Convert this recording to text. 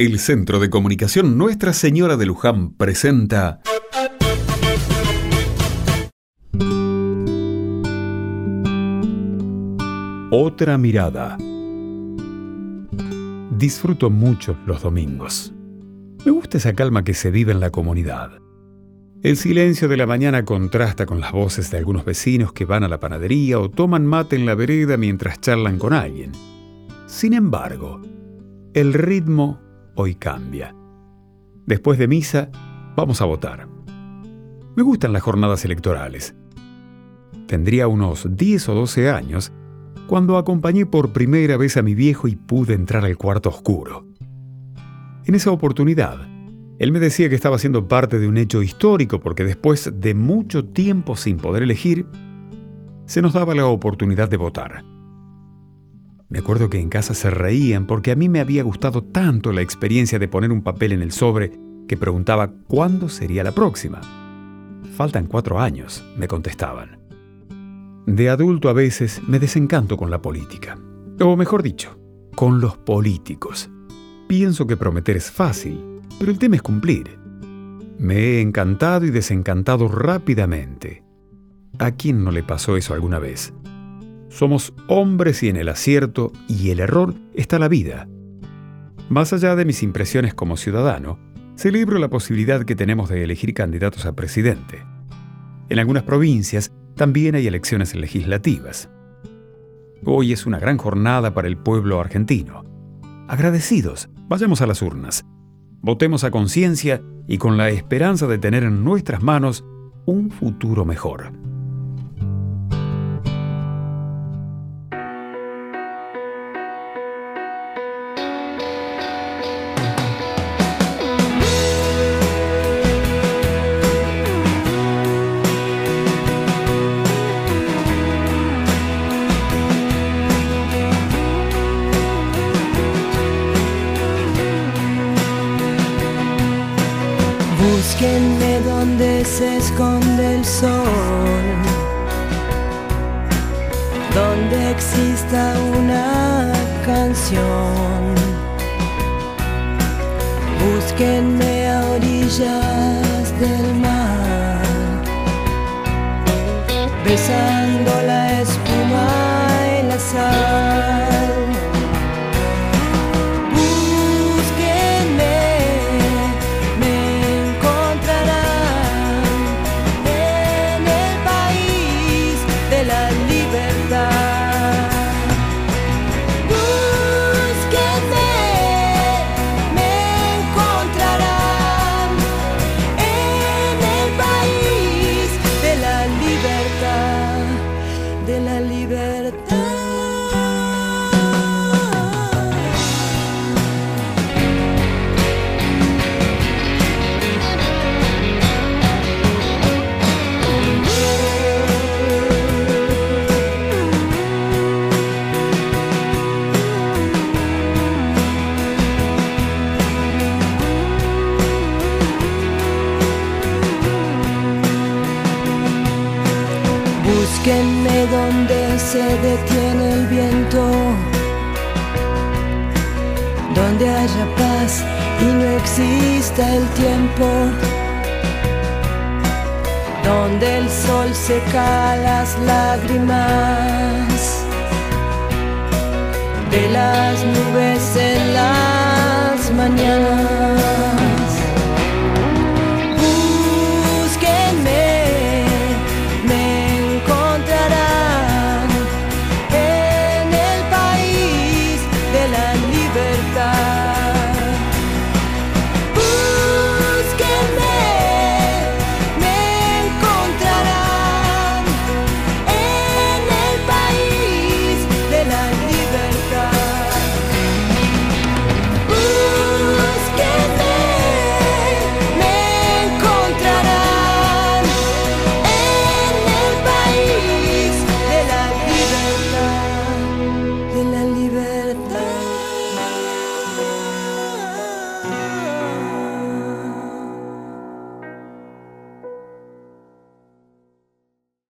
El Centro de Comunicación Nuestra Señora de Luján presenta Otra mirada. Disfruto mucho los domingos. Me gusta esa calma que se vive en la comunidad. El silencio de la mañana contrasta con las voces de algunos vecinos que van a la panadería o toman mate en la vereda mientras charlan con alguien. Sin embargo, el ritmo hoy cambia. Después de misa, vamos a votar. Me gustan las jornadas electorales. Tendría unos 10 o 12 años cuando acompañé por primera vez a mi viejo y pude entrar al cuarto oscuro. En esa oportunidad, él me decía que estaba siendo parte de un hecho histórico porque después de mucho tiempo sin poder elegir, se nos daba la oportunidad de votar. Me acuerdo que en casa se reían porque a mí me había gustado tanto la experiencia de poner un papel en el sobre que preguntaba cuándo sería la próxima. Faltan cuatro años, me contestaban. De adulto a veces me desencanto con la política. O mejor dicho, con los políticos. Pienso que prometer es fácil, pero el tema es cumplir. Me he encantado y desencantado rápidamente. ¿A quién no le pasó eso alguna vez? Somos hombres y en el acierto y el error está la vida. Más allá de mis impresiones como ciudadano, celebro la posibilidad que tenemos de elegir candidatos a presidente. En algunas provincias también hay elecciones legislativas. Hoy es una gran jornada para el pueblo argentino. Agradecidos, vayamos a las urnas. Votemos a conciencia y con la esperanza de tener en nuestras manos un futuro mejor. Búsquenme donde se esconde el sol, donde exista una canción. Búsquenme a orillas del mar, besando la donde se detiene el viento, donde haya paz y no exista el tiempo, donde el sol seca las lágrimas. De las nubes en las mañanas.